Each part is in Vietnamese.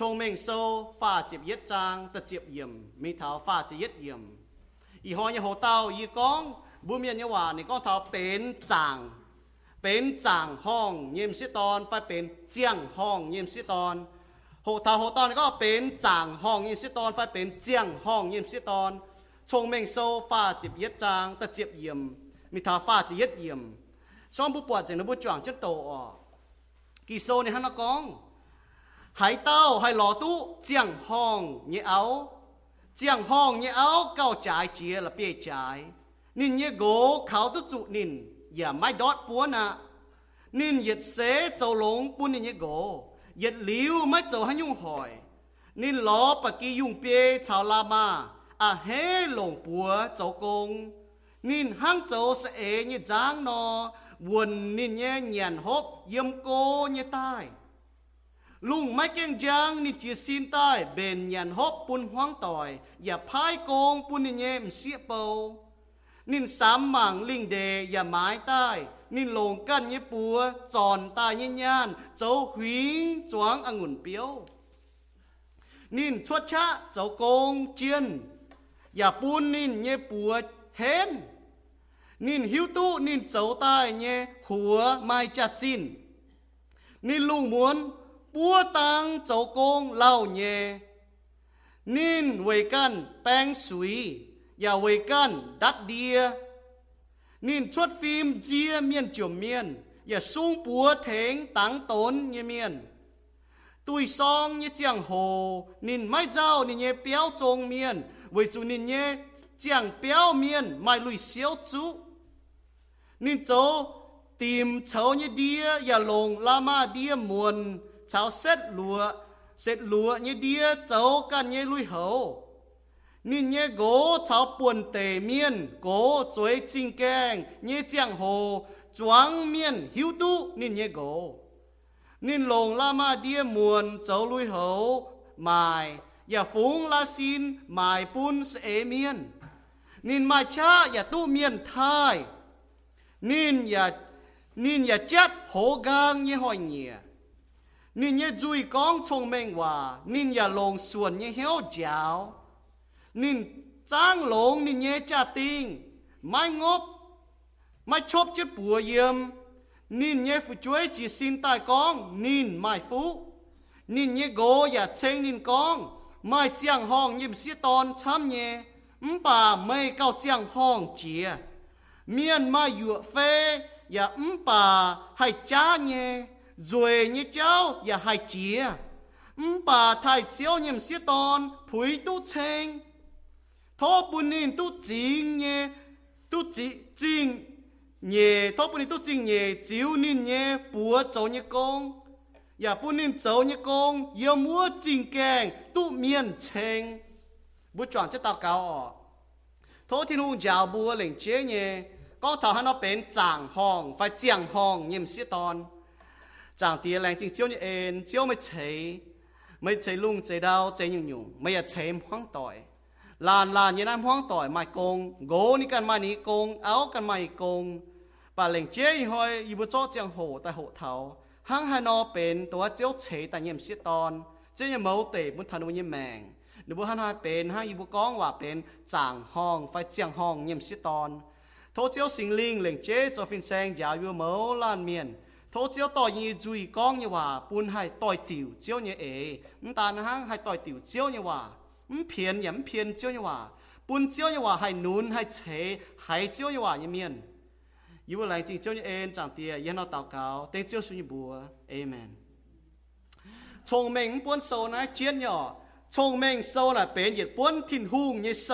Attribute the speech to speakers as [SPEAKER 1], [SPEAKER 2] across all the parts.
[SPEAKER 1] 聪明收发接一张得接严，咪头发接一严。อีหอยหัวเตาอีก้องบุเมียนยว่านี่ก็เทาเป็นจางเป็นจางห้องเยี่ยมสิตอนไฟเป็นเจียงห้องเยี่ยมสิตอนหัวเทาหัวตอนก็เป็นจางห้อง เยี่ยมสิตอนไฟเป็นเจียงห้องเยี่ยมสิตอนชงเมงโซฟ้าจีบเย็ดจางตะเจียบเยี่ยมมีทาฟ้าจีเย็ดเยี่ยมช่องบุปผาจังนบุ จวงจังโตอ่อกี่โซนี่ฮันนกองหายเต้าหายหล่อตู้เจียงห้องเนี่ยเอา chiang hong nhẹ áo cao trái chia là bia trái nín nhẹ gỗ khảo tức trụ nín ya mai đót búa nà nín yết xế châu lông bún nín nhẹ gỗ yết liu mai châu hay nhung hỏi nín ló bà kỳ dùng bia chào la ma à hé lồng búa châu công nín hang châu sẽ ế như giang nó buồn nín nhẹ nhàn hốp yếm cô như tai luông mai keng giang ni chia xin tai ben nhàn hốp pun hoang tỏi ya phai kong pun ni nhem xia po nín sám mảng linh đề ya mái tai nín lồng căn như búa tròn tai như nhan châu huyến choáng angùn biếu nín chuột cha châu công chiên ya pun nín như búa hén nín hiu tu búa tăng châu công lao nhẹ nín về căn bang suy và về căn đắt đia. Nín xuất phim chia miên chùm miên và sung búa thèn tăng tốn như miên. Tôi song như chàng hồ, nín mai giao nín nhé béo trông miên. Với chú nín nhé chàng béo miên, mai lùi xéo chú. Nín cháu tìm cháu như đia và lồng lama đia muôn cháu xét lúa xét lúa như đĩa cháu can như lui hầu. Nên như gỗ cháu buồn tề miên gỗ chuối chinh keng như chẳng hồ, choáng miên hiếu tu nên như gỗ nên lồng la ma đĩa muôn cháu lui hầu, mài, và phúng la xin, mài bún sẽ miên. Nên mai cha và tu miên thai nên và nên và chết hổ gang như hỏi nhỉ 你也注意讲聪明话，你也龙顺也晓教，你张龙你也家丁，买我买错只不严，你也不追只心大讲，你买富，你也哥也称你讲，买将行也是当参耶，唔把没搞将行接，免买药费也唔把还加耶。rồi như cháu và hai chia bà thay cháu nhầm xe tôn phúi tu chênh. Thô bùn nín tu chính nhé tu chỉ chính nhé thô bùn nín tu chính nhé chiếu nín nhé búa cháu như công, và bùn nín cháu như công, yêu múa chính kèng tu miền chênh. Bút chọn cho tao cao thô thiên hùng cháu búa lệnh chế nhé có thảo hắn nó bén chẳng hòn phải chẳng hòn nhầm xe tôn chẳng tia lành chính chiếu như em chiếu mới chế mới chế lung chế đau chế nhung nhung. Mới à chế hoang tỏi. Làn làn như nam hoang tỏi mai công gỗ ni cần mai ni công áo cần mai công bà lệnh chế hoi, y bút cho chẳng hồ tại hồ thảo. Hăng hai nó bền tổ chiếu chế tại nhiệm sĩ tôn chế như mẫu tể muốn thần như mèng nếu bố hắn hai bền hai y bút con hòa bền chẳng hòn, phải chẳng hòn nhiệm sĩ tôn thô chiếu sinh linh lệnh chế cho phiên sang giáo yêu mẫu lan miền thôi chiếu tỏi như duy con như hòa buôn hay tỏi tiểu chiếu như ế ta nó hay tỏi tiểu chiếu như hòa phiền nhắm phiền chiếu như hòa buôn chiếu như hòa hay nún hay chế hay chiếu như hòa như miền yêu vừa lại chỉ chiếu như em chẳng tia yên nó tào cáo tên chiếu suy như bùa. Amen. 从明本首呢，见了。 ชงเมงโซน่ะเป็นเหยียดป้วนทินหุงยี่โซ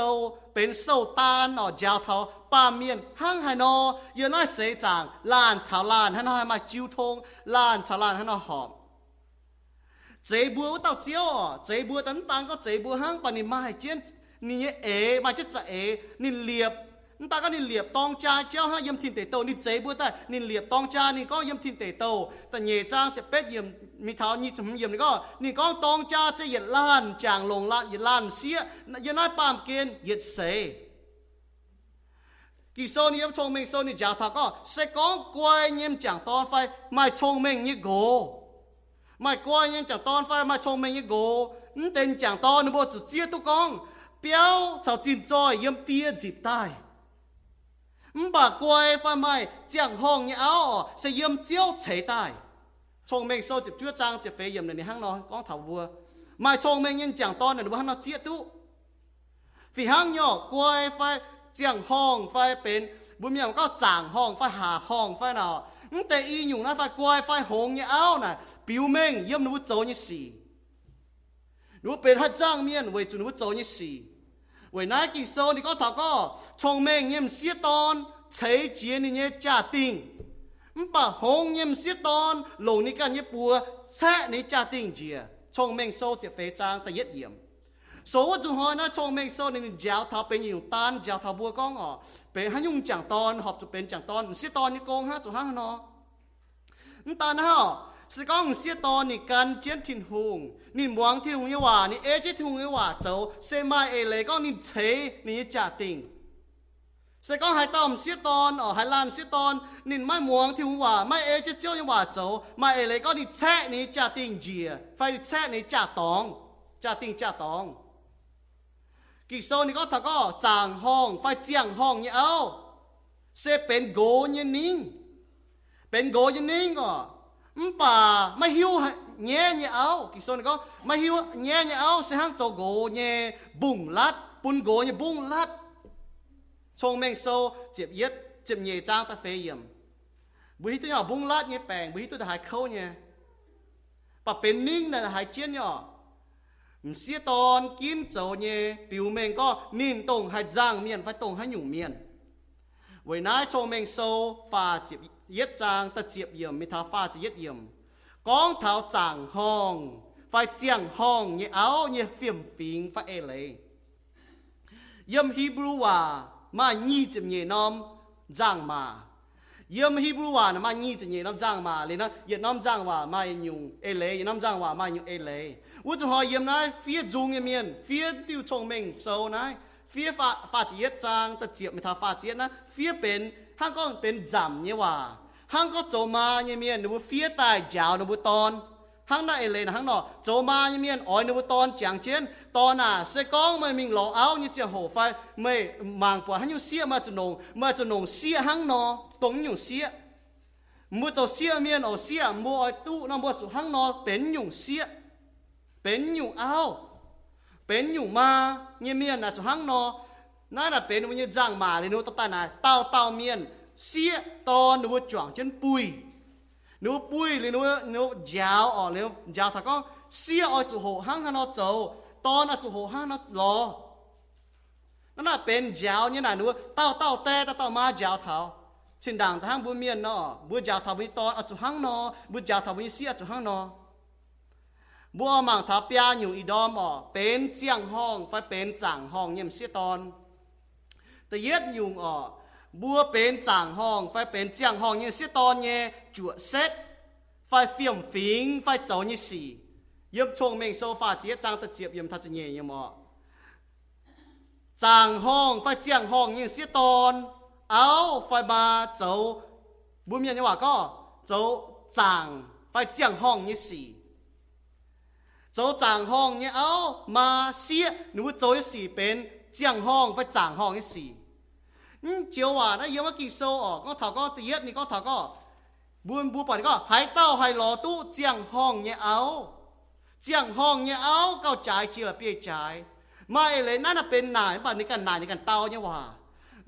[SPEAKER 1] เป็นโซตานอ๋อยาวเทาป่าเมียนห้างไฮนอเยอะน้อยเสจางลานชาวลานฮันน้อยมาจิ้วทงลานชาวลานฮันน้อยหอมเจ็บัวเต่าเจียวอ๋อเจ็บัวตันตังก็เจ็บัวห้างปานิมาให้เจียนนี่เอ๋มาเจ็ดจะเอ๋นี่เลียบ ta có nên liệp tong cha cháu ha? Yếm thiên tề tàu nên chế bữa ta. Nên liệp tong cha, nên có yếm thiên tề tàu. Ta nhẹ trang sẽ bết yếm mi tháo như chấm yếm này có. Nên có tong cha sẽ yết lan, chàng lồng lan yết lan xía. Yết nói bám kiên yết xế. Kỳ sau này chong mình sau này giả thà có. Sẽ có quay nhiễm chẳng to phải mai chong mình như gỗ. Mai quay nhưng chẳng ton phải mai chồng mình như gỗ. Tên chẳng to nó bộ chủ chia tu con. Béo, chào chín trôi yếm tia dịp tai bà quay phải mai chẳng hong như áo sẽ yếm chiếu chế tai chồng mình sau dịp chúa trang dịp phê yếm này hăng nó con thảo vua mai chồng mình nhưng chẳng to nữa bộ hăng nó chia tu vì hăng nhỏ quay phải chẳng hong phải bên bùi miệng có chẳng hong phải hà hong phải nàoแต่อีอยู่นะไฟกวยไฟหงเนี่ยเอาน่ะปิวเมงเยี่ยมนู้โจนี่สีนู้เป็นฮัจ้างเมียนเวจุนู้โจนี่สี เวนายกิโซนี่ก็ถาก็ชงเมงเยี่ยมเสียตอนใช้เจียนี่เนี่ยจ่าติงมป่าหงเยี่ยมเสียตอนลง สก้องเสียตอนนี่การเจียนถิ่นหงนี่หวังที่หงยว่านี่เอจิที่หงยว่าเจ้าเซมาเอเลยก็นี่เฉนี่จ่าติงสก้องหายตอมเสียตอนอ๋อหายลานเสียตอนนี่ไม่หวังที่หงว่าไม่เอจเจ้าวยังว่าเจ้าไม่เอเลยก็นี่แช่นี่จ่าติงเจียไฟแช่นี่จ่าตองจ่าติงจ่าตองกิโซนี่ก็ถ้าก็จางห้องไฟเจียงห้องเนี่ยเอาเซเป็นโกยนิ่งเป็นโกยนิ่งอ๋อ bà mà hiu nhẹ nhẹ áo. Kỳ sau này có. Mà hiu nhẹ nhẹ áo. Sẽ hàng cho gỗ nhẹ bùng lát. Bún gỗ nhẹ bùng lát. Trong mình sâu chụp yết chụp nhẹ trang ta phê yếm. Bùi tôi nhỏ, bùng lát nhẹ bèn bùi tôi đã hai khâu nhẹ bà bên ninh là hai chiến nhỏ. Mình sẽ tòn kín châu nhẹ piu mình có. Nín tổng hai giang miền phải tổng hai nhủng miền. Với nãy trong mình sâu và chụp เย็ดจางตะเจียบเยี่ยมมิทาฟ้าจะเย็ดเยี่ยมกองเท้าจางห้องไฟเจียงห้องเนี่ยเอาเนี่ยฟิมฟิงไฟเอเลยเยี่ยมฮีบรูว่ามายี่จิมเนี่ยน้อมจางมาเยี่ยมฮีบรูว่านะมายี่จิมเนี่ยน้อมจางมาเลยนะเยี่ยน้อมจางว่ามาเยุงเอเลยเยี่ยน้อมจางว่ามายุงเอเลยวุฒิหอเยี่ยมนายเฟียจุงเยี่ยมเยี่ยนเฟียติวชงเมงโซนายเฟียฟ้าฟ้าจะเย็ดจางตะเจียบมิทาฟ้าเจียดนะเฟียเป็น hang có bên giảm như hòa. Hang có chỗ ma như miền nó phía tai jiao nu ton hang na ele lên hang nọ chỗ ma như miên nó nu ton chẳng chiến. Ton à sẽ có mà mình lo áo như chiếc hồ phai mày mang quả hang như xia mà chu nồng mà chu nồng xia hang nọ, đúng nhủ xia. Mua cho xia miên ở xia mua ỏi tu nó mua chu hang nọ, bên nhung xia. Bên nhung áo bên nhung ma như miên là chu hang nọ nãy là bên như giang mà lên nó tao này, tao tao miên xía to nó chuang chân bùi. Nếu bùi lên nếu nếu giáo ở lên giáo thằng con xía ở chỗ hồ hang hang nó chỗ to là chỗ hồ hang nó lò. Nó là bên giáo như này nếu tao tao tê tao tao ma giáo thảo. Trên đảng thang bùi miền nó, bùi giáo thảo bùi to ở chỗ hang nó, bùi giáo thảo bùi xia chỗ hang nó. Bùa mảng thảo bia nhiều idom ở, bên chiang hong, phải bên chẳng hong nhầm xia ton. แต่เย็ดยุงออบัวเป็นจางห้องไฟเป็นเจียงห้องยังเสียตอนเนี่ยจวดเซ็ตไฟเฟียมฟิงไฟเจ้านี่สี่ยบชงเมงโซฟาเจียจางตะเจียบยมทัศเนียมอจางห้องไฟเจียงห้องยังเสียตอนเอาไฟมาเจ้าบุญเมียนว่าก็เจ้าจางไฟเจียงห้องนี่สี่เจ้าจางห้องเนี่ยเอามาเสียหนูเจ้าสี่เป็นเจียงห้องไฟจางห้องนี่สี่ เจียวหวานนะเยอะวากี่โซออกก็ถาก็ตียดนี่ก็ถาก็บุญบุปผก็หายเต้าหายหลอตู้เจียงห้องเนี่ยเอาเจียงห้องเนี่ยเอาเก้าจ่ายจีละเปียจ่ายม่เลยนั่นเป็นนายป่านนี้กันนายนี่กันเต้าเนี่ยว่า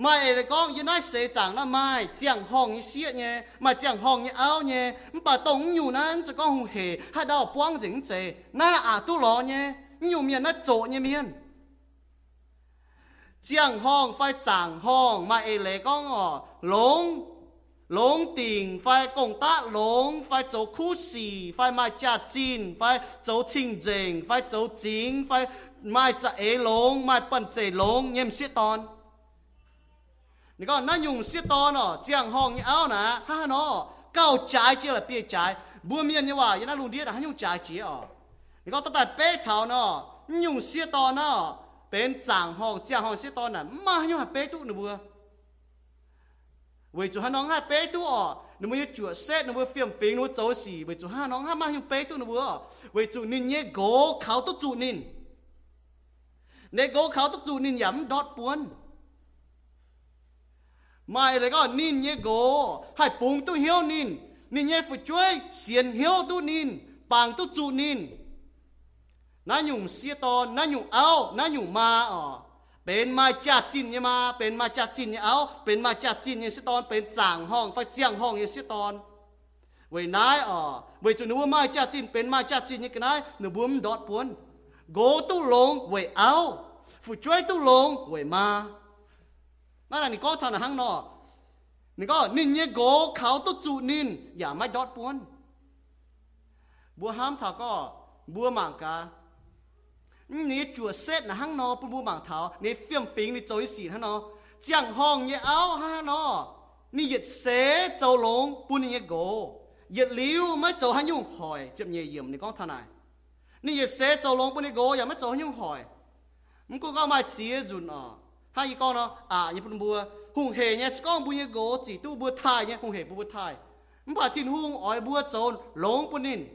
[SPEAKER 1] ม่เลยก็ยูนายเสจังนะไม่เจียงห้องนี่เสียเนี่ยมาเจียงห้องเนี่ยเอาเนี่ยมันป่าตรงอยู่นั้นจะก็หงเหให้ดาวป้วงจริงเจนั่นอาตู้หลอเนี่ยอยู่เมียนนั่นโจเนี่ยเมียน chiang hong phải chàng hong mà ấy lấy con ở lông lông tình phải công tác lông phải走khu sĩ phải mai trả chín phải走清净phải走chính phải mai trả ấy lông mai bận chế lông nhầm xiết ton 你讲那用xiết ton nó chiang hong như áo nè ha nó cao trái chia là bia trái bùa miên như vậy nó luôn đi là hắn dùng trái chia ở 你讲到在背头呢用xiết ton nó bên chàng hồng chẳng hồng sẽ to nè. Mà nhưng mà bé tu nữa vừa vì chú hắn nóng hai bé tu ở nó mới chữa xét nó mới phiền phiền nó cháu xì. Vì chú hắn nóng hai mà nhưng bé tu nữa vừa vì chú nín nhé gỗ khảo tu chú nín. Nên gỗ khảo tu chú nên yếm đọt buồn. Mai lại có nín nhé gỗ hai bùng tu hiếu nín. Nín nhé phụ chuối, xiên hiếu tu nín. Bằng tu chú nên nó nhung xia to nó nhung áo nó nhung ma ờ เป็นมาจากจินเนี่ยมาเป็นมาจากจินเนี่ยเอาเป็นมาจากจินเนี่ยสิตอนเป็นจางห้องไฟเจียงห้องเนี่ยสิตอนเวนายอ๋อเวจุนว่ามาจากจินเป็นมาจากจินเนี่ยกันายหนูบุ้มดอดปวนโกตู้ลงเวเอาฟูช่วยตู้ลงเวมานั่นนี่ก็ทานหังนอนี่ก็นินเนี่ยโกเขาตู้จูนินอย่าไม่ดอดปวนบัวห้ามถาก็บัวหมางกา 你做事那行喏，不不忙头，你放平你做一事哈喏，讲行也拗哈喏，你越写做龙不你一个，越流没做哈用害，接你盐你讲他来，你越写做龙不你个也没做哈用害，唔过讲买接准哦，哈一讲喏啊，也不能不红黑呢，讲不一个，只都不太呢，红黑不不太，唔怕天红爱不做龙不宁。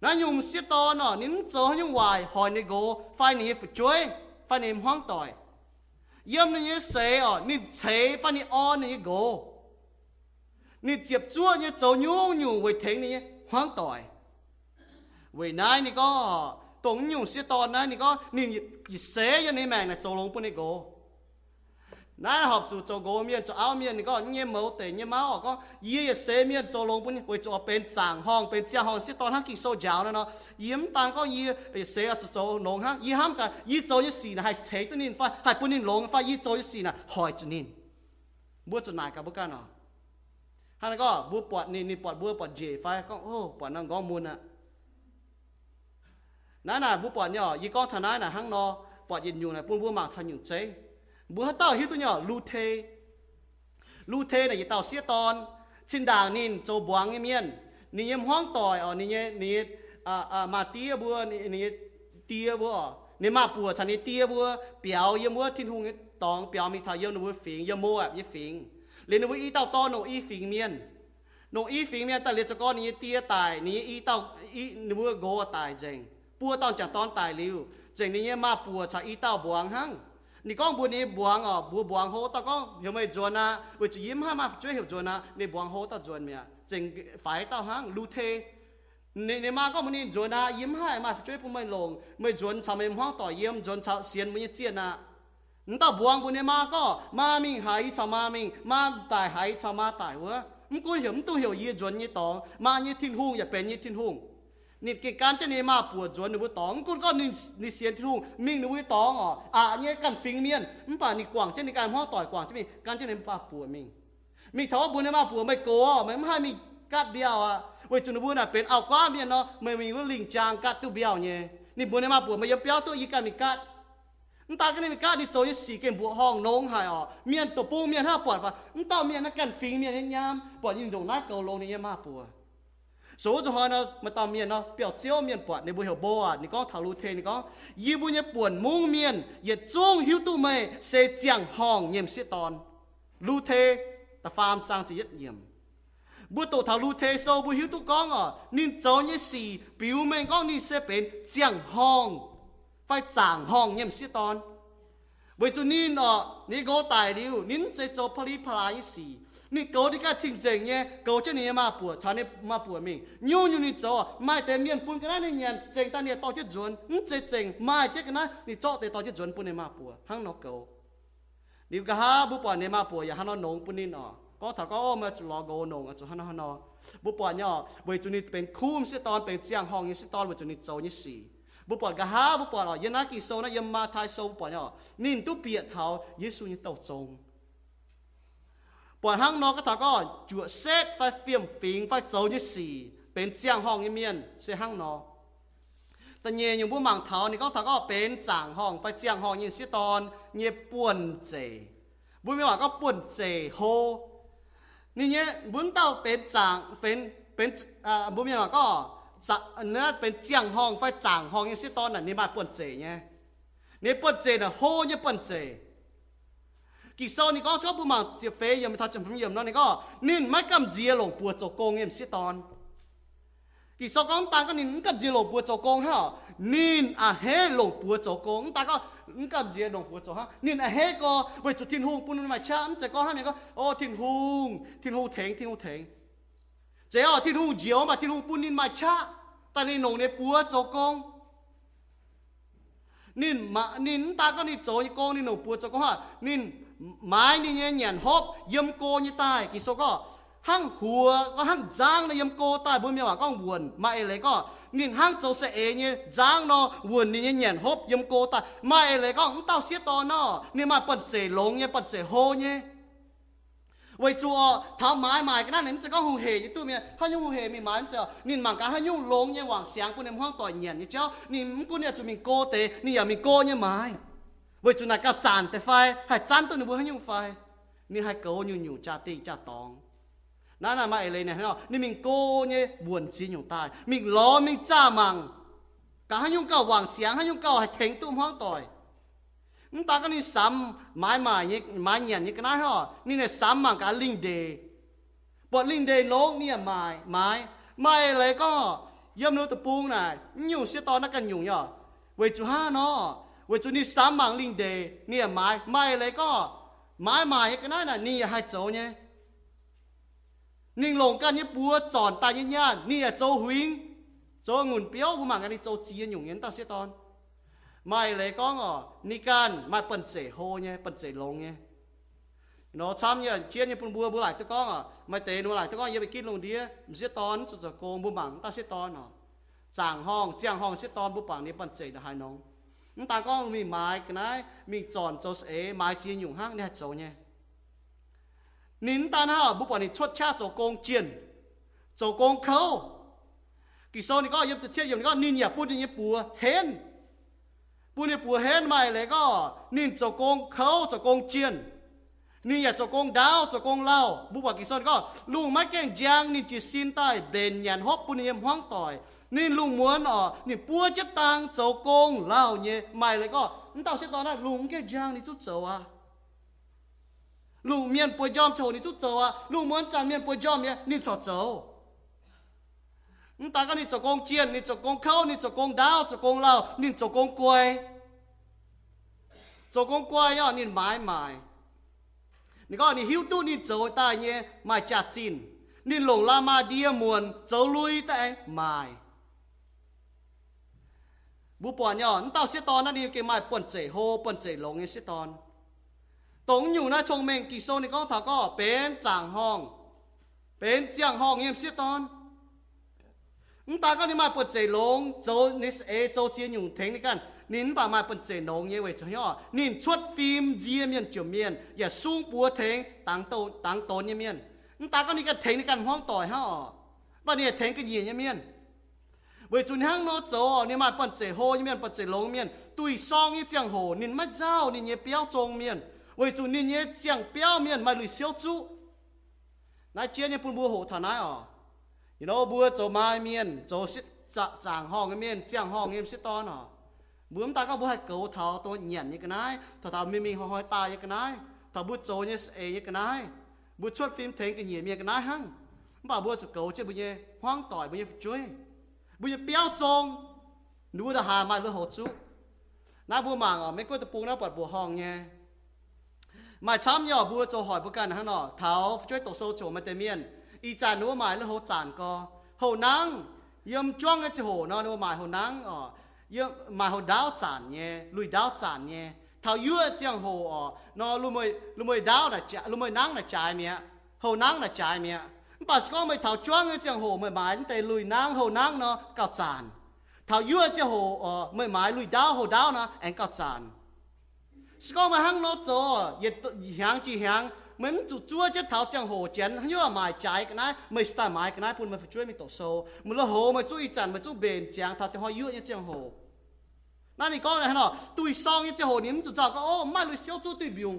[SPEAKER 1] nó nhung xiết to nó nín chớ nhung hoài, hỏi nè gỗ phải nè phải chuối phải nè hoang tội yếm nè xế ở nè chế phải nè o nè gỗ nè chụp chua nè chớ nhung nhung với thế nè hoang tội với nay nè có tổng nhung xiết to nay nè có nè xế cho nè mẹ nè chớ lông bún nè gỗ nãy học chủ cho gỗ miên cho áo miên có nhẹ mẫu tệ nhẹ máu có yê xe miên cho lông bún với cho bên chàng hong bên chia hong sẽ toàn hăng kỳ sâu giáo nó yếm tan có yê xe cho cho lông hăng yê ham cả yê cho yê xì là hay chế tôi nín phải hay bún nín lông phải yê cho yê xì là hỏi cho nín bữa cho nãy cả bữa cái nào hay có bữa bọt nín nín bọt bữa bọt dễ phải có ô bọt năng gõ muôn à nãy là bữa bọt nhỏ yê có thằng nãy là hăng nó bọt yên dùng này bún bữa mảng thằng dùng chế บัวต่อฮิตุเนาะลูเทลูเทเนี่ยต่อเสียตอนชินด่างนินโจบวงเงียนนี่ยมห้องต่อยอ๋อนี่เนี่ยนี่อ่าอ่ามาเตียบัวนี่นี่เตียบัวนี่มาปัวฉันนี่เตียบัวเปียวเยี่ยมบัวทิ้งหงตองเปียวมีทายเยี่ยมบัวฝีงเยี่ยมบัวแบบยี่ฝีงเรียนบัวอีเต่าต้อนอีฝีงเมียนนงอีฝีเมียนแต่เลียจะก้อนนี่เตียตายนี่อีเต่าอีนึกว่าโกตายเจงปัวต้องจากตอนตายริ้วเจงนี้มาปัวชาอีเต่าบวงหัง 你讲不你不昂哦，不不昂好，他讲有没做呢？为咗ยิ้哈嘛最后做呢？你不昂好得做咩？正快到行路梯，你你妈讲冇你做นะยิ้มให้มาช่วยผมไม่ลงไม่จวนทำให้ห้องต่อเยี่ยมจวนชาวเสียนไม่เจียนนะนต่อบวงบุญเนี่ยมาก็มามิงหายชาวมามิงมาตายหายชาวมาตายวะมันกูเห็นตัวเหี่ยวยี่จวนยี่ตองมายี่ทิ้งหุ่งอย่าเป็นยี่ทิ้งหุ่ง นี่กิการจะนี่มาปวดจวนนึกว่าตองกูก็นี่นี่เสียนที่ทุ่งมิ่งนึกว่าตองอ๋ออะเนี่ยกันฟิงเมียนมันป่านี่กว่างจะในการห้อต่อยกว่างจะมีการจะนี่ป่าปวดมิ่งมีเท่าบุญเนี่ยมาปวดไม่โกอ่ไม่ให้มีกัดเบี้ยวอะเว้ยจุนบุญน่ะเป็นเอากว่าเมียนเนาะไม่มีว่าลิงจางกัดตัวเบี้ยวเนี่ยนี่บุญเนี่ยมาปวดไม่ยอมเปี้ยวตัวอีกันมีกัดนตากันนี่กัดนี่โจยสีเกมบัวห้องน้องหายอ๋อเมียนตัวปูเมียนห้าปวดป่ะนต่อเมียนนักกันฟิงเมียนเนี่ยยามปวดยิงตรงนักเกาลงนี่ยมาปวด số cho họ nó mà tao miền nó biểu chiếu miền bọt này bùi hiểu bố à này có thảo lưu thế này có y bùi nhẹ buồn mông miền y chung hiếu tu mày sẽ chẳng hòn nhiệm sẽ tòn lưu thế ta phàm trang chỉ nhất nhiệm bùi tổ thảo lưu thế sâu bùi hiếu tu con à nên cho như xì biểu mình con nên sẽ bên chẳng hòn phải chẳng hòn nhiệm sẽ tòn bởi cho nên à này có tài liệu nên sẽ cho pali pala xì 你搞啲个清正嘅，搞出你嘛ปวดชานี่มาปวดมิงยูยูนี่จ่อไม่แต่เมียนปุ่นกันนั่นเนี่ยเจงตาเนี่ยต่อจะจวนนี่เจเจงไม่เจ๊กันนะนี่จ่อแต่ต่อจะจวนปุ่นเนี่ยมาปวดหังนกเกานี่ก็หาบุปผาเนี่ยมาปวดอย่าหันนงปุ่นนี่เนาะก็ถ้าก็มาจุลอโกนงอ่ะจุหันหันบุปผาเนี่ยเวจุนี่เป็นคุ้มสิตอนเป็นเจียงห้องยี่สิตอนเวจุนี่โจนี่สี่บุปผาก็หาบุปผายันนักกิโซนะยันมาทายโซบุ ปวดห้างนอกก็ถาก็จวดเซตไฟเฟียมฟิงไฟโจยี่สี่เป็นเจียงห้องยี่เมียนเสียห้างนอแต่เย่อยู่ผู้มังเท้านี่ก็ถาก็เป็นจางห้องไฟเจียงห้องยี่สิตอนเงยป่วนเจบุญไม่ว่าก็ป่วนเจโฮนี่เย่บุญเต้าเป็นจางเป็นเป็นอ่าบุญไม่ว่าก็จะเนื้อเป็นเจียงห้องไฟจางห้องยี่สิตอนน่ะนี่มาป่วนเจเนี่ยนี่ป่วนเจน่ะโฮเนี่ยป่วนเจ kỳ sau này có chỗ bù mà chia phê yếm thật chấm yếm nó này có. Nên mấy cầm dìa lồng bùa cho cô em sẽ tòn. Kỳ sau có ta có nên cầm dìa lồng bùa cho cô ha nên à hé lồng bùa cho cô. Ta có cầm dìa lồng bùa cho ha nên à hé có vậy chủ thiên hùng bún mà chạm sẽ có ha mình có ô, thiên hùng thiên hùng thèn, thiên hùng thèn. Chế ở, thiên hùng diều mà thiên hùng bún nên mà chạm ta nên nồng này bùa cho cô. Nên mà, nên ta có nên cho cô nên nổ bùa cho cô ha nên mai ni nhẹ nhàng hộp yếm cô như tai, kỳ số có. Hăng hùa có hăng giang nó yếm cô, tai bùi mi mà con buồn. Mai ấy lấy có nhìn hăng châu sẽ ấy như giang nó, buồn ni nhẹ nhàng hộp yếm cô tai. Mai ấy lấy có cũng tao xiết to nó. Nhưng mà bận sể lông nhé, bận sể hô nhé. Vậy chú ờ thảo mãi mãi cái này chỉ có hùng hề như tôi mình hay nhung hùng hề mình mãi chờ nên mà cả hay nhung lông như hoàng sáng của em hoang tỏi nhện như cháu nên cũng như chúng mình cô tế nên giờ mình cô như mãi với chúng này cả chán tới phai hay chán tôi nữa nhung phai. Nên hãy cố nhung nhung cha tì cha tòng. Nãy là mày lấy này nó nên mình cố nhé, buồn chi nhung tai. Mình lo, mình cha màng. Cả hai nhung cầu hoàng sáng hai nhung cầu hay thèn tụm hoang tội. chúng ta cái này sắm mãi mãi như mãi nhện như cái này họ nên này sắm màng cả linh đề. Bọn linh đề lố nè mãi mãi. Mãi lấy có yếm nữa tập buông này, nhung sẽ to nó cần nhung nhở. Về chú ha nó วจุนี่สามมังลิงเดเนี่ยไม้ไม้อะไรก็ไม้ไม้ก็นั่นน่ะนี่ให้โจเนี่ยนิ่งลงกันเนี่ยปัวจอนตายยันยันนี่โจหิงโจงุนเปียวผู้มังกันนี่โจเจียนอยู่เงี้ยตาเสียตอนไม่เลยก็งอนี่กันไม่เป็นเสโฮเนี่ยเป็นเสลงเนี่ยเนาะช้ำเนี่ยเชียนเนี่ยปุ่นบัวบัวไหลตะก้องอ่ะไม่เตะบัวไหลตะก้องอย่าไปกินลงเดียมเสียตอนสุดจะโกงบัวมังตาเสียตอนเนาะจางห้องเจียงห้องเสียตอนบัวปังนี่เป็นเสนะฮายน้อง chúng ta có mình mai cái này, mình chọn cho sẽ mãi chia nhung hang này cho nhé. Nín ta ha bố bọn này chốt cha cho công chiến cho công khâu. Kỳ sau này có yếm chết yếm có nín nhà bún nín bùa hên. Bún nhà bùa hên mày lại có nín cho công khâu, cho công chiến นี่อย่าจะกงดาวจะกงเล่าบุบกิซอนก็ลุงไม่แก่งจางนี่จีซินใต้เบนยันฮอบปุนยมห้องต่อยนี่ลุงม้วนอ๋อนี่ปัวจะตังจะกงเล่าเนี่ยไม่เลยก็นี่ตอนเสียตอนนั้นลุงแก่จางนี่จุดเจอวะลุงเมียนปัวยอมโชนี่จุดเจอวะลุงม้วนจันเมียนปัวยอมเนี่ยนี่จอดเจอนี่ตาก็นี่จะกงเจียนนี่จะกงเข้านี่จะกงดาวจะกงเล่านี่จะกงกวยจะกงกวยอ๋อนี่ไม้ไม้ นี่ก็นี่หิวตู้นี่โจตายเนี่ยมาจัดสินนี่หลงลามาเดียมวนโจลุยแต่ไม่บุปผาเนี่ยนตาเสียตอนนั่นนี่เกี่ยมาปนเจโฮปนเจหลงเนี่ยเสียตอนตรงอยู่นะชงเมงกิโซนี่ก็ถ้าก็เป็นจางห้อง เป็นเจียงห้องเงียบเสียตอนนตาก็นี่มาปนเจหลงโจนิสเอโจเจียนอยู่เทงนี่กัน nín bà mai bận chế nông như vậy cho nhau nín xuất phim gì miền chiều miền và sung búa thèn tăng tô tăng tổ như miền ta có những cái thèn những cái hoang tỏi ha và này thèn cái gì như miền bởi chúng hang nó chỗ nín mai bận chế hồ như miền bận chế lông miền tùy song như chẳng hồ nín mất dao nín như béo trông miền bởi chúng nín như chẳng béo miền mà lười siêu chú nãy chia như phun búa hồ thằng nãy à you know búa chỗ mai miền chỗ จะจางห้องเมียนเจียงห้องเอ็มสิตอนหรอ bướm ta có bố hay cầu thảo, tôi nhận như cái này. Thảo thảo mình mình hỏi ta như cái này. Thảo bút chỗ như sẽ như cái này. Bút chốt phim thế cái nhiều như cái này hăng. Bà bố chụp cầu chứ bố như hoang tỏi bố như chui. Bố như béo trông. Nuôi được hà mai lứa hồ chú. Na bố mà mấy cô tập bùng nó bật bùa hòn nha mà chăm nhỏ bố chỗ hỏi bố cần hăng nọ, thảo chuối tổ sâu chỗ mà tề miên y chàn nuôi mai lứa hồ chàn co. Hồ nắng yếm choang cái chỗ hồ nó nuôi mai hồ nắng ờ ยมจ้วงก็จะโหนอนัวหมายเขานั่อมหายเขาดาวจานเนี่ยลุยดาวจานเนี่ยเท่ายั่วเจียงโหอ๋อนอลุมวยลุมวยดาวน่ะจ่าลุมวยนั่งน่ะจ่ายเมียเขานั่งน่ะจ่ายเมียปัสก็ไม่เท่าจ้วงเจียงโหไม่หมายแต่ลุยนั่งเขานั่งเนาะก็จานเท่ายั่วเจียงโหอ๋อไม่หมายลุยดาวเขาดาวนะแองก็จานสก็มาหังเนาะจ่อเยียดหางจีหาง mình chủ chúa chết tháo chẳng hồ chén. Như là mài trái cái này mình start mài cái này, phun mình phải chuối mình tổ sâu. Mình là hồ mà chú ý chăn mà chú bền chẳng tháo thì họ yêu như chẳng hồ. Nãy này con này nó tùy song như chẳng hồ nín chủ giáo có, ô, mai lùi xíu chú tùy biung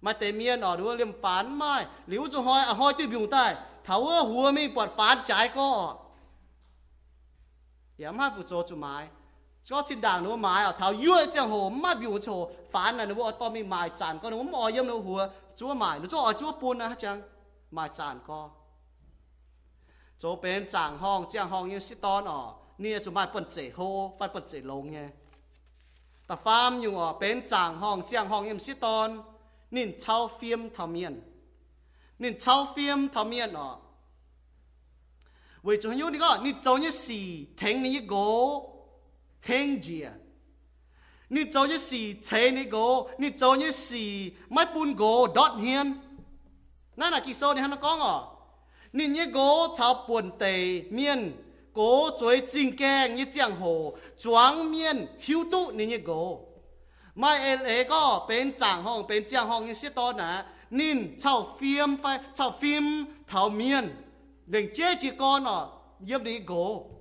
[SPEAKER 1] mà tế miên ở đua liêm phán mai. Liu cho hỏi à hỏi tùy biung tai. Thảo hùa mình bọt phán trái có. Yếm hai phụ cho chú mài cho chim đảng nó mà à thảo yêu chẳng hồ mà biểu chỗ phán là nó to mi mài chản có nó mò yếm nó hùa chúa mài nó cho chúa buồn à chẳng mài chản co chỗ bên chàng hong chàng hong như sít ton ở nia chúa mai bận chế hô phát bận chế lông nghe ta farm dùng ở bên chàng hong chàng hong như sít ton nín chao phim thảo miên, nín chao phim thảo miên ở vì chỗ hình đi có nín cháu như xì thèn như gỗ 天字啊！你做一事切你個，你做一事咪半個 dot 顯，那那幾首你喺度講哦，你一個炒半地面，個最正經一張河，裝面曉都你一個，咪誒誒個變張行變張行嘅些多呢，你炒 film 快炒 film 頭面，連接住個呢，入你個。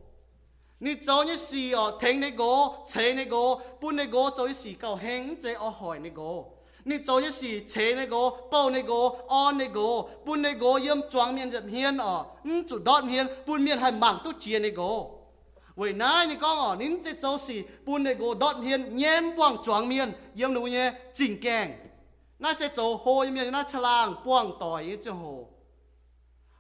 [SPEAKER 1] 你做一事哦，聽你個，扯你個，搬你個，做一事夠興，即我害你個。你做一事，扯你個，抱你個，安你個，搬你個，陰裝面入面哦，嗯，做多面，搬面係盲都接你個。為奶你講哦，您即做事，搬你個多面，煙幫裝面，陰路嘢真驚。那些做好一面，那七郎幫代一隻好。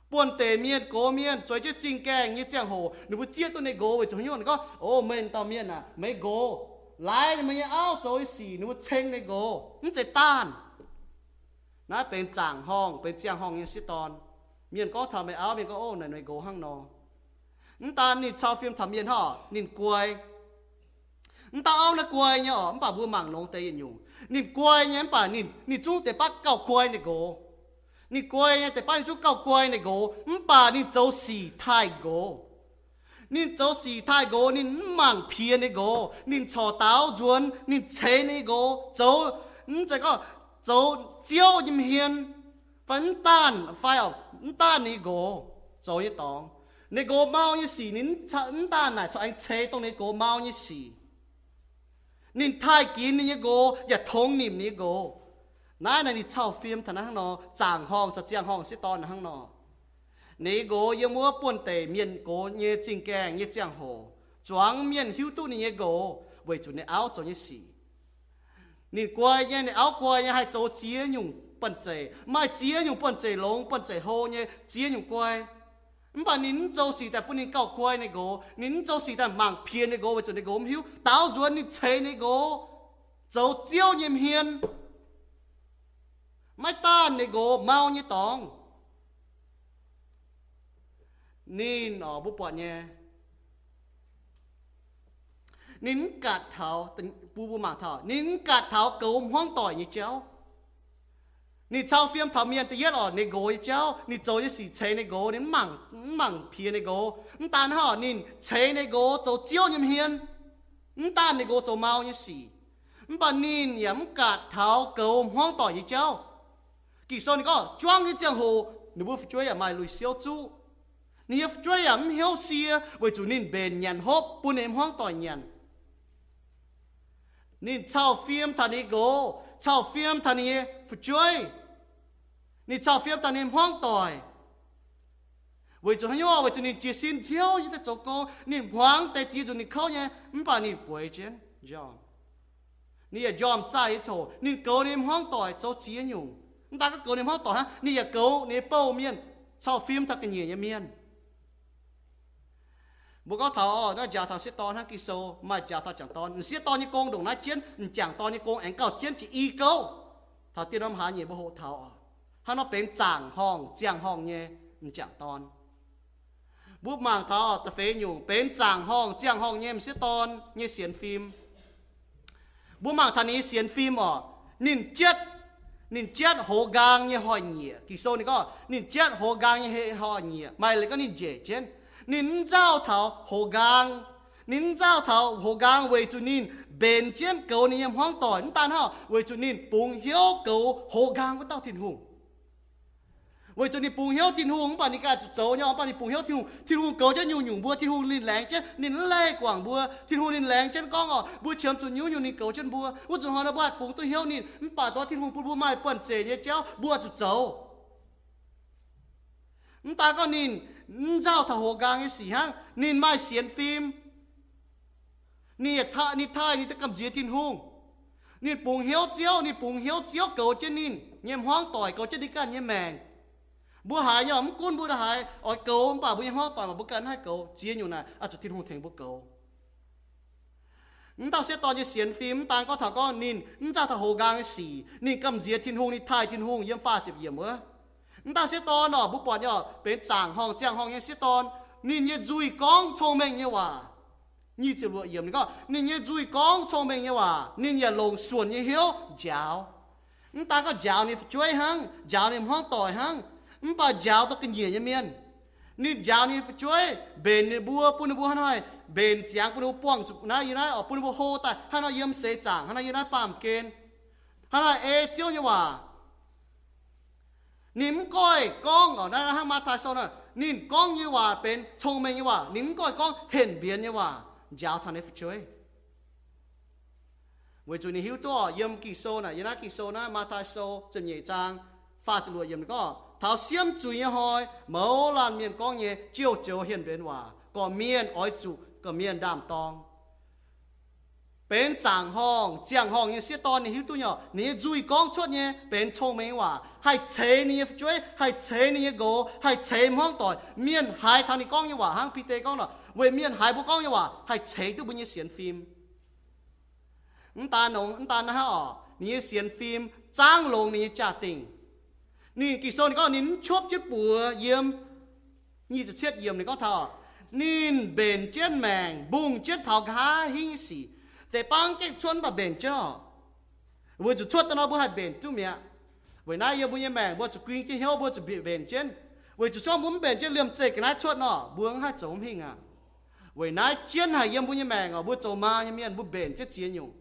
[SPEAKER 1] Buồn tề miên cố miên cho chứ chinh keng như chàng hồ nếu bố chia tôi này gỗ với chúng nhuận có ô mình tao miên à mấy gỗ lại mình áo rồi xì nếu chênh này gỗ nó chạy tan nó bên chàng hong bên chàng hong như sĩ tòn miên có thầm mấy áo miên có ô này này gỗ hăng nó nó ta nhìn chào phim thầm miên họ nhìn quay nó ta áo nó quay nhở, nó bà vừa mảng lông tây nhung nhìn quay nhá bà nhìn nhìn chú để bắt cầu quay này gỗ 你乖呀，得把你做够乖那个，唔把你做事太个。你做事太个，你唔忙骗那个，你错倒转，你扯那个，做你这个做教人贤，分担快哦，唔担那个做一档，那个猫一死，你拆唔担啊，就爱扯动那个猫一死，你太紧那个，也通你那个。 นายนันนี่เช่าฟิล์มทนางนอจางห้องจะเจียงห้องสิตอนห้างนอนี่โกยังมัวป่วนเตเมียนโกเยจิงแกงเยเจียงโหจวงเมียนหิวตู้นี่เยโกเวจุนเอาจงเยสีนี่กลัวเยนี่เอากลัวเยให้โจเจียยุ่งปั่นเจไม่เจียยุ่งปั่นเจลงปั่นเจโหเยเจียยุ่งกลัว mà nín châu xì tại bún nín cao quay này gố nín châu xì tại mạng phiền này gố và chỗ này gốm hiếu táo ruột nín chế này gố châu chiêu nhiệm hiền ไม่ต้านในโกเมาเนี่ยตองนี่หนอบุปผาเนี่ยนินกัดเท้าตึงปูปูมาเท้านินกัดเท้าเกลมห้องต่อยยี่เจ้านี่เจ้าเฟียมทำเมียนตะเย็ดอ๋อในโกยี่เจ้านี่โจยี่สีเชในโกนี่มั่งมั่งเพียในโกนี่ตานห่อนี่เช kỳ son có choang cái chẳng hồ nếu bước chơi à mai lùi siêu chú. Nếu chơi à mi hiểu xia bởi chủ nên bền nhàn hốp buôn em hoang tỏi nhàn. Nên chào phim thằng đi go chào phim thằng đi phụ chơi nên chào phim thằng em hoang tỏi với cho hắn nhau với cho nên chia xin chiếu như thế cho cô nên hoang tại chỉ cho nên khâu nhé không bảo nên bồi chén John nhung ta có cầu niệm hóa tỏ ha. Ni ya cầu, ni bao miên. Sau phim thật cái nhiều miên. Bố có thọ nó giả thọ sẽ to ha kỳ sâu, mà giả thọ chẳng to. Sẽ to như con đồng nói chiến, chẳng to như con anh cao chiến, chỉ y câu. Thọ tiên ông hà nhiều bố hộ thọ ha, nó bên chẳng hòn chẳng hòn nhé, chẳng to. Bố mang thọ ta phê nhủ bên chẳng hòn chẳng hòn nhé sẽ to như xiên phim bố mang thằng ấy xiên phim ở nhìn chết nín chết hồ gang như họ nhỉ. Kỳ số này có nín chết hồ gang như họ nhỉ. Mày lại có nín dễ chết. Nín giao thảo hồ gang. Nên giao thảo hồ gang về chủ nên bền chiến cầu em hoang tỏi. Ta nó về chủ nín bùng hiếu cầu hồ gang của tao thiên hùng. 为着你不晓天红，把你家就走呢，把你不晓天红，天红狗只牛牛波，天红你冷只你冷广波，天红你冷只光哦，波前就牛牛你狗只波，我只好那把不对晓你，你把多天红不不卖本这些叫波就走。你大哥你，你照他活干的时候，你卖闲 film，你他你他你得 cầm dĩa thiên hung，你不晓教你不晓教狗只你，你慌呆狗只你干你命。bu hai yo am kun bu da hai cầu, ông bà bu ho ta mà bu kan hai cầu, chi nyu này, à chu thiên hùng theng bu cầu. n tao sẽ to như xiên phim tang có thằng con nín. N cha thằng hồ gang xì nín cầm giết thiên hùng, nín thay thiên hùng, yếm pha chụp yếm ơ n tao sẽ to nọ bút bọt nhọ bên chàng hong chàng hong yếm sẽ to. Nín như duy con chô mèn như hòa. Như chụp lụa yếm có nín như duy con chô mèn như hòa. Nín như lồng xuồn như hiếu giáo. N ta có giáo nín chuối hăng giáo nín hong tỏi hăng bà giáo tôi kinh nghiệm nhân miên. Ni giáo ni chuối. Bên ni bua pun ni bua hắn hỏi bên sáng pun ni bua buông chụp na yên ở pun ni bua hô ta. Hắn nói yếm sế chẳng hắn nói yên nói pam kên. Hắn nói chiếu như hòa nín coi con ở đây hắn mà thái sơn nữa nín con như hòa bên trông mình như hòa nín coi con hiển biến như hòa giáo thằng này chuối. Với chú ni hiểu to, yếm kỳ sô này yên nói kỳ sô này mà thay sô chừng nhẹ trang pha chừng yếm có thảo xiêm chủ yên hỏi mẫu làn miền có nghe chiều chiều hiền bên hòa. Có miền ói chủ có miền đàm tòng. Bên chẳng hong chẳng hong như xe to này hiểu tôi nhở nè duy con chốt nhé, bên trong mấy hòa. Hay chế nè chơi hay chế nè go hay chế mong tỏi. Miền hai thằng này con như hòa, hang pite con nọ. Về miền hai bố con như hòa hay chế tôi bao nhiêu xiên phim. Chúng ta nông chúng ta nói hả nè xiên phim trang lồng nè trả tình nín kỳ sôn có nín chốt chết bùa yếm như chụp chết yếm này có thọ. Nín bền chết màng bùng chết thọ cá hi xì. Để băng cái chuôn bà bền chết vừa chụp chốt nó bữa hai bền tu mẹ. Vừa nãy yếm bùa yếm màng bữa chụp quyên cái heo bữa chụp bền chết. Vừa chụp xong muốn bền chết liềm chạy cái nãy chốt nó buông hai chồng hình à vừa nãy chiến hải yếm bùa yếm màng, ở bữa chồng ma yếm yếm bùa bền chết chiến nhung.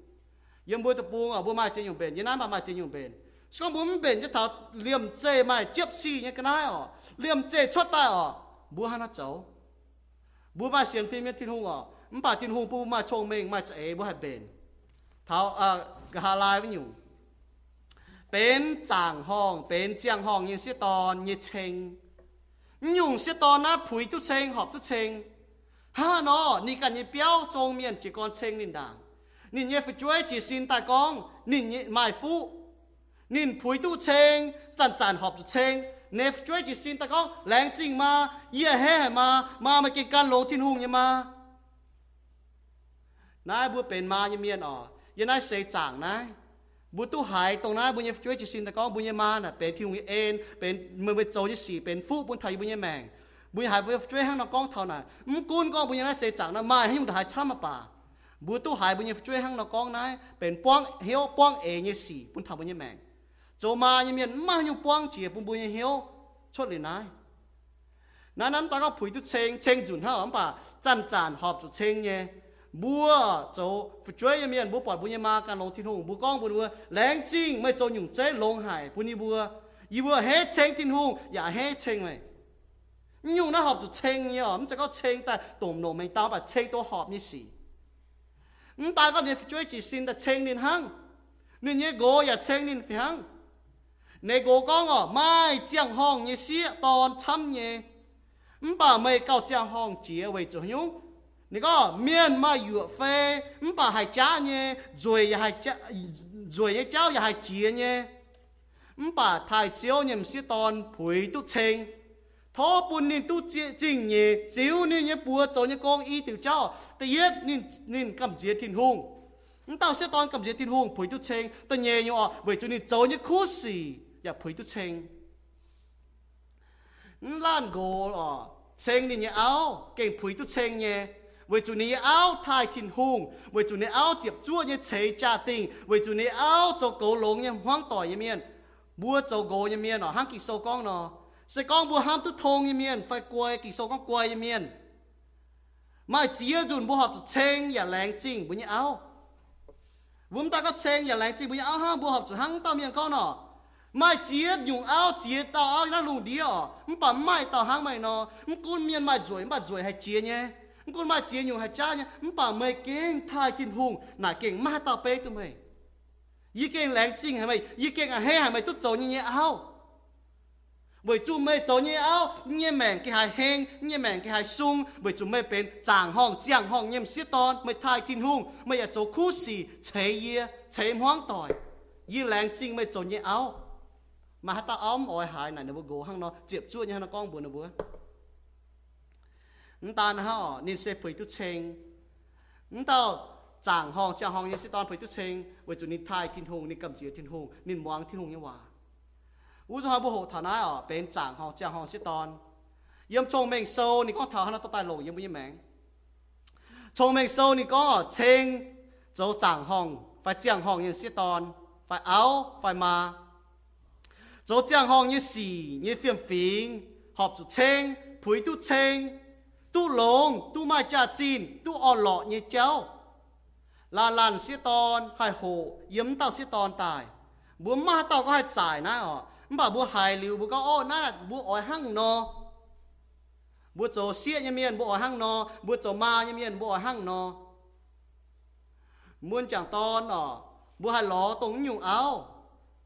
[SPEAKER 1] Yếm bùa tập buông, ở bữa mai chiến nhung bền yếm nãy mà mai chiến nhung bền xong muốn bền cho thảo liềm chê mà chớp xì nhé cái này ọ liềm chê chót ta ọ bố hắn nó cháu. Ba xiên phim thiên hùng ọ mà bà thiên hùng bố mà chồng mình, mà chạy bố bền. Thảo à cái lai với nhung bền chàng hong bền chàng hong như xiết tòn như chênh. Nhung xiết tòn á phủi tu chênh, họp tu chênh. Ha, nó nị cả như béo chồng miền chỉ còn chênh nên đảng. Nị nhé phải chuối chỉ xin tài con nị nhé mai phụ nín phối tu chênh chàn chàn họp tu chênh nếp chuối chỉ xin ta có lén chinh mà ye he mà mà mà cái can lô thiên hung như mà. Nai bữa bền mà như miên ở giờ nãy xây chẳng nãy bữa tu hải tông nai bữa nhớ chuối chỉ xin ta có bữa nhớ mà nè bền thiên hùng như en bền mười mười châu như sĩ bền phu bữa thầy bữa nhớ mèng bữa hải bữa chuối hang nó con thầu nè mắm cún con bữa nhớ nãy xây chẳng nè mai hay chúng ta hải chăm mà pa, bữa tu hải bữa nhớ chuối hang nó con nãy bền quang hiếu quang ê như sĩ bữa thầu bữa nhớ mèng cho mà như miền mà như quang chỉ bùn bùn hiếu. Chốt lên này nãy nãy ta có phủi tu chênh chênh dùn ha ông bà? Chăn chăn họp cho chênh nhé. Bùa cho phụ chơi như miền, bùa bỏ bùn ma cả long thiên hùng, bùa con bùa lén chinh mấy cho nhung chế long hải bùn như bùa. Y bùa hết chênh thiên hùng dạ giả hết chênh này nhung nó họp cho chênh nhé ông chỉ có chênh ta. Tổm nổ mình tao bà chênh tôi họp như gì ta có thể chơi chỉ xin ta chênh lên hăng. Nên nhớ gỗ giả dạ chênh lên phải hăng. 你哥讲哦，卖将行一些当参耶，唔把咪搞将行结为作用。你讲面嘛越飞，唔把还加呢，嘴也还加，嘴也交也还结呢，唔把太少呢唔是当陪都清。thó bún nên tu chỉnh nhé chiếu nên nhé bùa cho nhé con y tiểu cháu. Tự yết nên nên cầm chế thiên hùng. Tao sẽ tòn cầm chế thiên hùng phối tu chênh. Tao nhẹ nhỏ bởi cho nên cháu nhé khu sĩ วนเนาะบวงให้จมหิงอ่ะวันนั้นเจียนให้ยังบ่ยังแมงอ่ะบ่จะมายังเมียนบ่เบนจะเจียนอยู่ ยังบัวตะปูอ่ะบัวมาเจยงเป็นยังนั้นมามาเจยงเป็นช่วงบัวมันเป็นจะถอดเลี่ยมเจมาเจ็บซี่ยังกันได้อ่ะเลี่ยมเจชดตายอ่ะบัวหันเจ้าบัวมาเสียงฟิล์มทิ้งหงอ่ะมันป่าทิ้งหงปูมาชงเมงมาเจบัวให้เป็นเท้าอ่ะกะหาลายมันอยู่เป็นจางห้องเป็นเจียงห้องยังเสียตอนยังเชงยุ่งเสียตอนนะผุยตุเชงหอบตุเชงฮ่าเนาะนี่กันยังเปี้ mai chia dùng áo chia tao, áo nó lùng đi ở mà mai tao hang mày nó con miền mai rồi mà rồi hay chia nhé. Con mai chia dùng hay cha nhé. Mà mày kinh thai kinh hùng, nà kinh ma tao pe tụi mày. Ý kinh lén chinh hay mày ý kinh à hay hay mày tốt trâu như nhé áo bởi chú mày trâu như áo nhé mèn cái hai heng nhé mèn cái hai sung. Bởi chú mày bên chàng hong chàng hong nhem xiết ton. Mày thai kinh hùng, mày à trâu khu xì chế ye chế hoang tỏi ý lén chinh mày trâu như áo มาหาตตาอ้อมอ้อยหายไหนนบัวโกห้างเนาะเจ็บจวดยังนะก้องบัวนบัวนั่ตานะฮอนี่เสพผยตุเชงนั่นตาจางห้องเจางห้องยังสิตอนผยตุเชงเวจุนิทายทินหงนี่กำเจียทินหงนินวางทินหงยังว่าอู้จ้าบุโหฐานะอ๋อเป็นจางห้องเจางห้องสิตอนเยี่ยมชงเมงโซนี่ก็ถาหันาตตายลงยังไม่ยังแมงชงเมงโซนี่ก็เชงเจ้าจางห้องไฟเจียงห้องยังสิตอนไฟเอาไฟมา 做正行一时一片片，合住清，陪都清，都龙都卖价钱，都恶落 như cháu. Là làn xe tòn hay hồ yếm tao xe tòn tài. Bố ma tao có hay trải na họ. Bà bố hài liu bố có ô na là bố ở hăng nó. Bố chỗ xe như miền bố ở hăng nó. Bố chỗ ma như miền bố ở hăng nó. muốn chẳng tòn ở bố hài ló tống nhung áo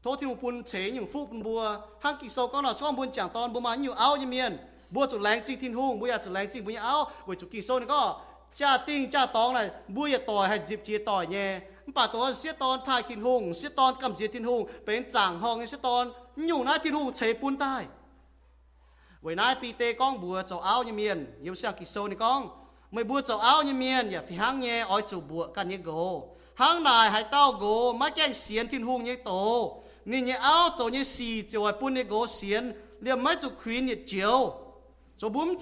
[SPEAKER 1] thôi thì một bún chế những phút bùa. Hang kỳ sâu con là cho bún chẳng ton bùa mà nhiều áo như miền bùa chủ láng chi thiên hùng bùa chủ láng chi bùa áo. Bùa chụp kỳ sâu này có cha tinh cha tóng này bùa ya tỏi hay dịp chia tỏi nhé. Bà tôi siết tòn thai thiên hùng siết tòn cầm chia thiên hùng bên chẳng hong siết tòn, nhủ nai thiên hùng chế bún tai. Với nai pi tê con bùa cho áo như miền nhiều sang kỳ sâu này con mày bùa cho áo như miền ya phi hang nhé oi chủ bùa can như gồ. Hang này hay tao gồ má chanh xiên thiên hùng như tổ. นี่เนี่ยเอาจนี่สีจะไป你你熬做你事โกเสียนเรียกไม่จุขีนเนี่ย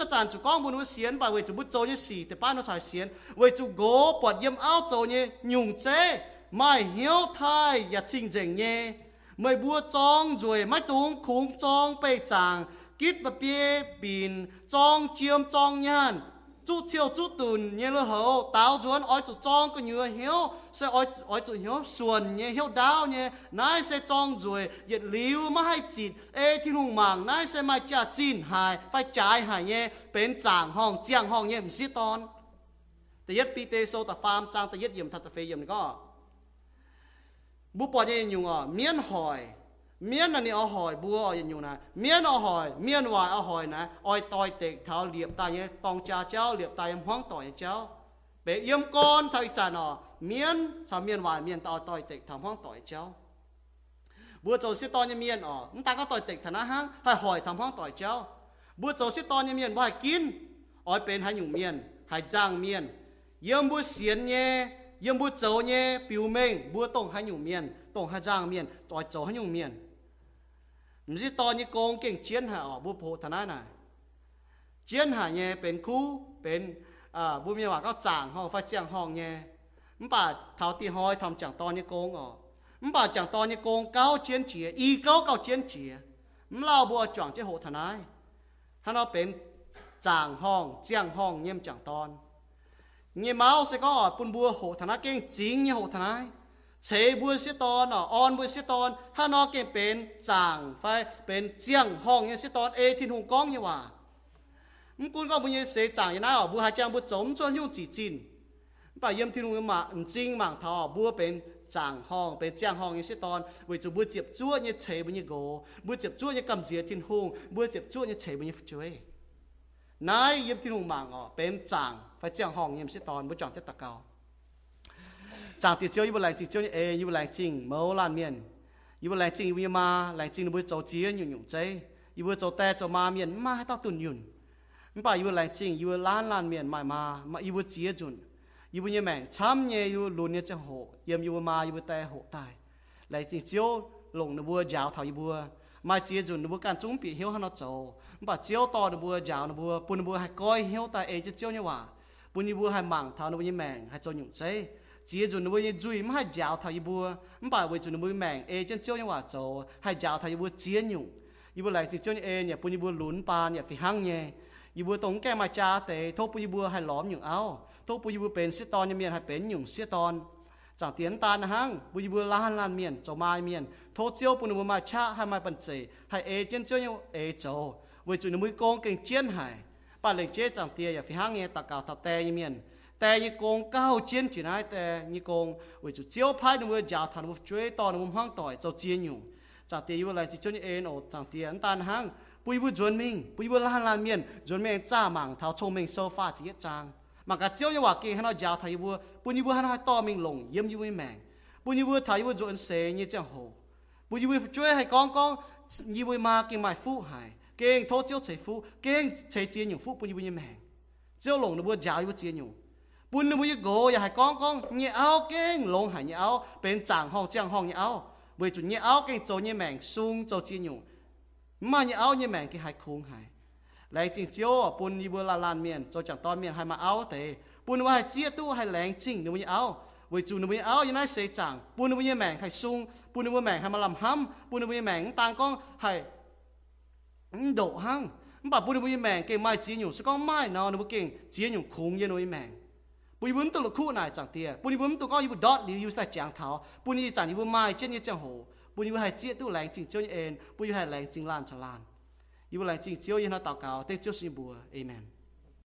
[SPEAKER 1] ะจานจุก้องบุญวเสียนไปเวจุบุโจนี่สีแต่ป้านุชายเสียนเวจุโกปวดเยี่ยมเอ้าวจนี่ยุ่งเจ้ไม่เหี้ยวไทยอย่าชิงเจงเนี่ยไม่บัวจองรวยไม่ตุงคุงจองไปจางกิดปะเปียปีนจองเจียมจองย่าน แรงจริงบุญเอาบุญตาก็เชงอย่าแรงจริงบุญ เอาห้ามบัวหับจุหังตามยังก็เนาะไม่เจียยุงเอาเจียต่อเอานั่นลุงเดียวมันปั่นไม่ต่อห้างไม่เนาะมันกุนเมียนไม่จวยมันจวยให้เจียเนี่ยมันกุนไม่เจียยุงให้จ้าเนี่ยมันปั่นไม่เก่งทายกินหุงหน่าเก่งมาต่อเป๊ะตัวไม่ยี่เก่งแรงจริงใช่ไหมยี่เก่งอะเฮ้ใช่ไหมตุ๊ดโจนี่เนี่ยเอา bởi chủ to cho nhé áo nhé mèn cái hai heng nhé mèn cái hai sung bởi khu mê bên chàng hong giang hong nhém xiết ton mày thay thiên hung mày ở chỗ hoi, xì chế yê chế hoang tỏi như làng chinh mày cho nhé áo mà hát ta áo oi hại này nó bố gỗ hăng nó chịp chua nhé nó con buồn nó bữa ta nó nên sẽ phải tu chênh tao chàng hong chàng hong nhé xiết ton phải tu chênh bởi chủ เชบุญเสียตอนอะออนบุญเสียตอนถ้านอกเกมเป็นจางไฟเป็นเจียงห้องยังเสียตอนเอทินหงกองยังว่ามุงกูก็บุญเยเสจางยังน่าอ๋อบัวหาจังบุวจมจนยุ่งจีจินป่าเยี่ยมทินหุงมาจริงมังทอบัวเป็นจางห้องเป็นเจียงห้องยังเสียตอนเวจูบัวเจ็บจั่วเยี่ยเชบัวเนี่ยโกบัวเจ็บจั่วเยี่ยกำเสียทินหงบัวเจ็บจั่วเยี่ยเชบัวเนี่ยจุ้ยนายเยี่ยมทินหุงมังอ๋อเป็นจางไฟเจียงห้องเยี่ยมเสียตอนบุวจางเจ็บตะเกา keng xiên thiên hùng như tổ nên như áo chậu như xì chậu ai bún như gỗ xiên liền mấy chủ khuyên như chiều cho bún chắc chắn chủ con bún nó xiên và với chủ bút chậu như xì thì ba nó phải xiên với chủ gỗ bọt yếm áo chậu như nhung chế mai hiếu thai ya chinh dành nhé mày bua trong rồi mai tung khung trong bê chàng kít bà bia bìn trong chiêm trong nhan chú chiều chú tùn nhé lơ hậu táo ruốn oi chú trong cái nhựa hiếu sẽ oi oi chú hiếu xuân nhé hiếu đáo nhé nãy sẽ trong rồi yết liu mà hay chít ê thiên hùng màng nãy sẽ mai trả chín hài phải trái hài nhé bên chàng hong chiang hong nhé msi ton แต่ยัดปีเตโซตาฟาร์มจางแต่ยัดเยี่ยมทัตเฟยมก็ bu bỏ như nhung à miên hỏi miên là ni ở hỏi bua ở nhung này miên ở hỏi miên hoài ở hỏi này oi toi tệ tháo liệp tai như tòng cha cháu liệp tai em hoang tỏi cháu bé yếm con thay trả nọ miên sao miên hoài miên tao toi tệ thằng hoang tỏi cháu bua châu sĩ to như miên ở chúng ta có toi tệ thằng á hang hay hỏi thằng hoang tỏi cháu bua châu sĩ to như miên bua hay kín oi bên hay nhung miên hay giang miên yếm bua xiên nhé yếm bút dấu nhé biểu mình bút tổng hai nhung miền tổng hai giang miền tỏi dấu hai nhung miền mình chỉ to như con kinh chiến hạ ở bút phô thằng này chiến hạ nhé bên khu bên à bút miền hòa như con ở mình bà chẳng to chiến chia y cao cao chiến như chẳng phải bên chiang hong như sẽ ton ê thiên hùng như cho mà chẳng hong bên chiang hong như sẽ ton cho bùa chụp chúa như chế bao nhiêu gỗ như chế chẳng phải chẳng hong yếm sẽ tạc cao như แต่ยี่กงก้าวเจียนจีนายแต่ยี่กงวิจูเจียวพายนึงวิจาทันวิจวยตอนมุมห้างต่อยเจ้าเจียนอยู่จากเตียวอะไรจีจนเอ็นโอต่างเตียนตันห้างปุยบุจวนมิงปุยบุล้านลานเมียนจวนเมียนจ้ามังเท้าชงเมียนโซฟาจีจางมากระเจียวยี่ว่าเกี่ยให้เรายาวไทยบัวปุยยี่บัวให้เราต่อมิงลงเยี่ยมยี่วิแมงปุยยี่บัวไทยบัวจวนเสยยี่เจ้าโหปุยยี่บัวจวยให้กองกองยี่บัวมาเกี่ยหมายฟูหายเก่งโทเจียวเฉยฟูเก่งเฉยเจียนอยู่ฟูปุยยี่บัวยี่แมงเจียวหลงนึกว่าจาวยี่บัวเจียนอยู่ ปุ่นนี่บุยโกอย่าให้ก้องก้องเงี้ยเอาเก่งลงหายเงี้ยเอาเป็นจางห้องเจียงห้องเงี้ยเอาบุยจุดเงี้ยเอาเก่งโจเงี้ยแมงซุงโจจีนอยู่มาเงี้ยเอาเงี้ยแมงก็หายคุ้งหาย来จริงเจียวปุ่นยี่บัวลาลานเมียนโจจังตอนเมียนให้มาเอาเตะปุ่นว่าให้เจี๊ยตู้ให้แรงจริงนี่บุยเอาวิจูนวิเอาอยู่ในเสจังปูนวิแมงให้ซุงปูนวิแมงให้มาลำห้ำปูนวิแมงต่างก้องให้โดหังบ่ปูนวิแมงเก่งไม้จีนอยู่สก้องไม้นอนนบุเก่งจีนอยู่คงเย็นวิแมง 不一文都落苦难涨跌，不一文都讲一部多，你又在讲头，不一涨一部卖，真一讲好，不一还接都来进就一，不一还来进烂就烂，一部来进就一那祷告，对就是一部，Amen。